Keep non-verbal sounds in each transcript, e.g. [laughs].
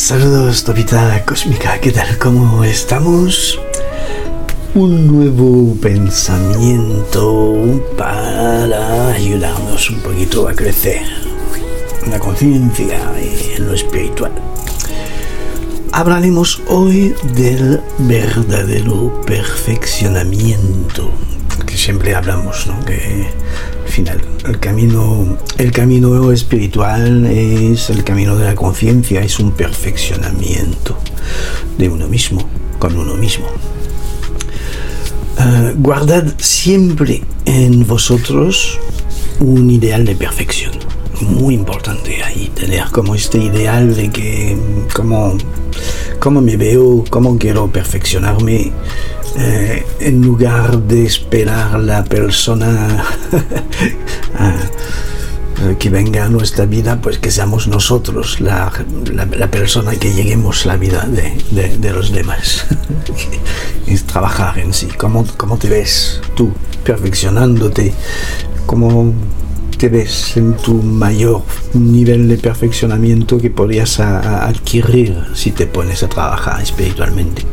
Saludos, Topita Cósmica, ¿qué tal? ¿Cómo estamos? Un nuevo pensamiento para ayudarnos un poquito a crecer en la conciencia y en lo espiritual. Hablaremos hoy del verdadero perfeccionamiento, que siempre hablamos, ¿no? Que al final el camino, el camino espiritual es el camino de la conciencia, es un perfeccionamiento de uno mismo, con uno mismo. Uh, guardad siempre en vosotros un ideal de perfección. Muy importante ahí tener como este ideal de que como cómo me veo, cómo quiero perfeccionarme, eh, en lugar de esperar la persona [laughs] que venga a nuestra vida, pues que seamos nosotros la, persona que lleguemos la vida de, de, los demás. [laughs] es trabajar en sí. ¿Cómo, ¿Cómo te ves tú perfeccionándote? ¿Cómo te ves en tu mayor nivel de perfeccionamiento que podrías adquirir si te pones a trabajar espiritualmente.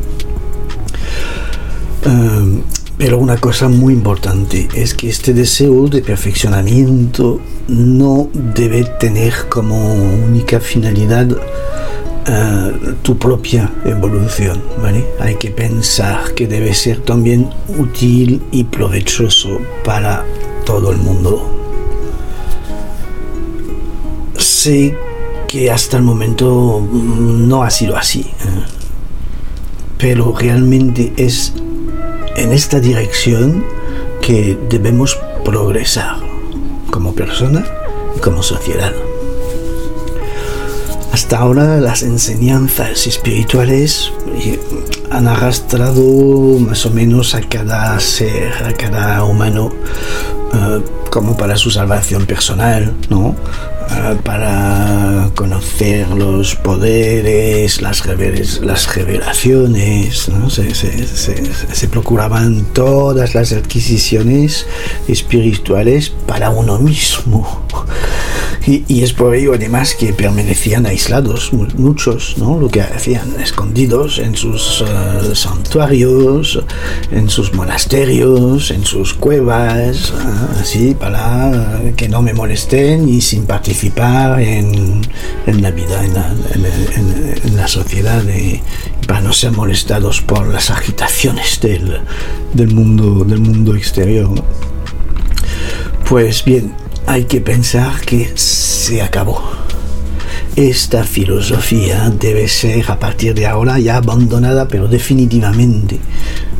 Em, pero una cosa muy importante es que este deseo de perfeccionamiento no debe tener como única finalidad eh, tu propia evolución, ¿vale? Hay que pensar que debe ser también útil y provechoso para todo el mundo sé que hasta el momento no ha sido así, ¿eh? pero realmente es en esta dirección que debemos progresar como persona y como sociedad. Hasta ahora las enseñanzas espirituales eh, han arrastrado más o menos a cada ser, a cada humano, eh, como para su salvación personal, ¿no? Eh, para conocer los poderes, las, revelaciones, se, procuraban todas las adquisiciones espirituales para uno mismo. Y, es por ello además que permanecían aislados muchos, ¿no? lo que hacían escondidos en sus eh, santuarios, en sus monasterios, en sus cuevas, ¿eh? así para que no me molesten y sin participar en, la vida, en la, sociedad, y para no ser molestados por las agitaciones del, del, mundo, del mundo exterior. Pues bien, hay que pensar que se acabó. Esta filosofía debe ser a partir de ahora ya abandonada, pero definitivamente.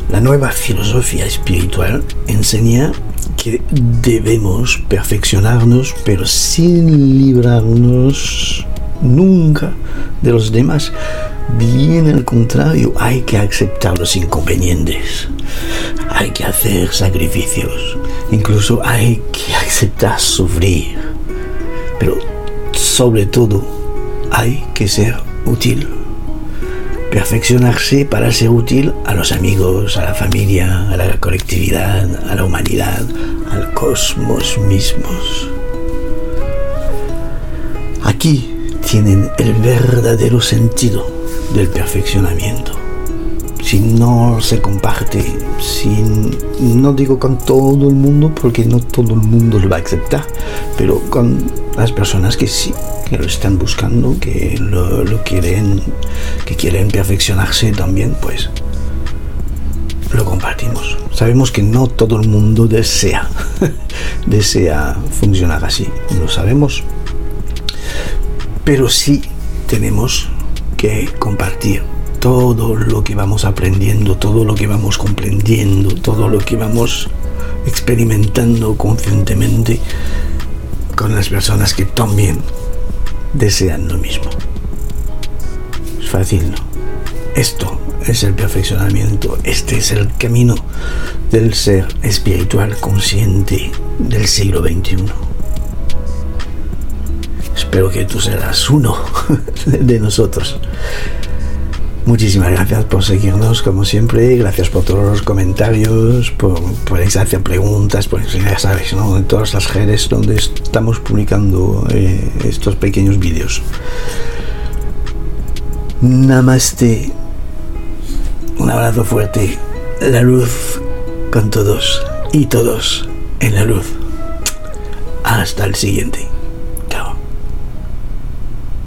La nueva filosofía espiritual enseña que debemos perfeccionarnos, pero sin librarnos nunca de los demás. Bien al contrario, hay que aceptar los inconvenientes. Hay que hacer sacrificios. Incluso hay que aceptar sufrir. Pero sobre todo, hay que ser útil. Perfeccionarse para ser útil a los amigos, a la familia, a la colectividad, a la humanidad, al cosmos mismos. Aquí tienen el verdadero sentido del perfeccionamiento. Si no se comparte, si no digo con todo el mundo, porque no todo el mundo lo va a aceptar, pero con las personas que sí, que lo están buscando, que lo, quieren, que quieren perfeccionarse también, pues lo compartimos. Sabemos que no todo el mundo desea, [laughs] desea funcionar así, lo sabemos, pero sí tenemos que compartir todo lo que vamos aprendiendo, todo lo que vamos comprendiendo, todo lo que vamos experimentando conscientemente con las personas que también desean lo mismo. Es fácil, ¿no? Esto es el perfeccionamiento, este es el camino del ser espiritual consciente del siglo XXI. Espero que tú serás uno [laughs] de nosotros. Muchísimas gracias por seguirnos como siempre, gracias por todos los comentarios, por, por hacer preguntas, por ya sabes, ¿no? En todas las redes donde estamos publicando eh, estos pequeños vídeos. Namaste. Un abrazo fuerte. La luz con todos y todos en la luz. Hasta el siguiente.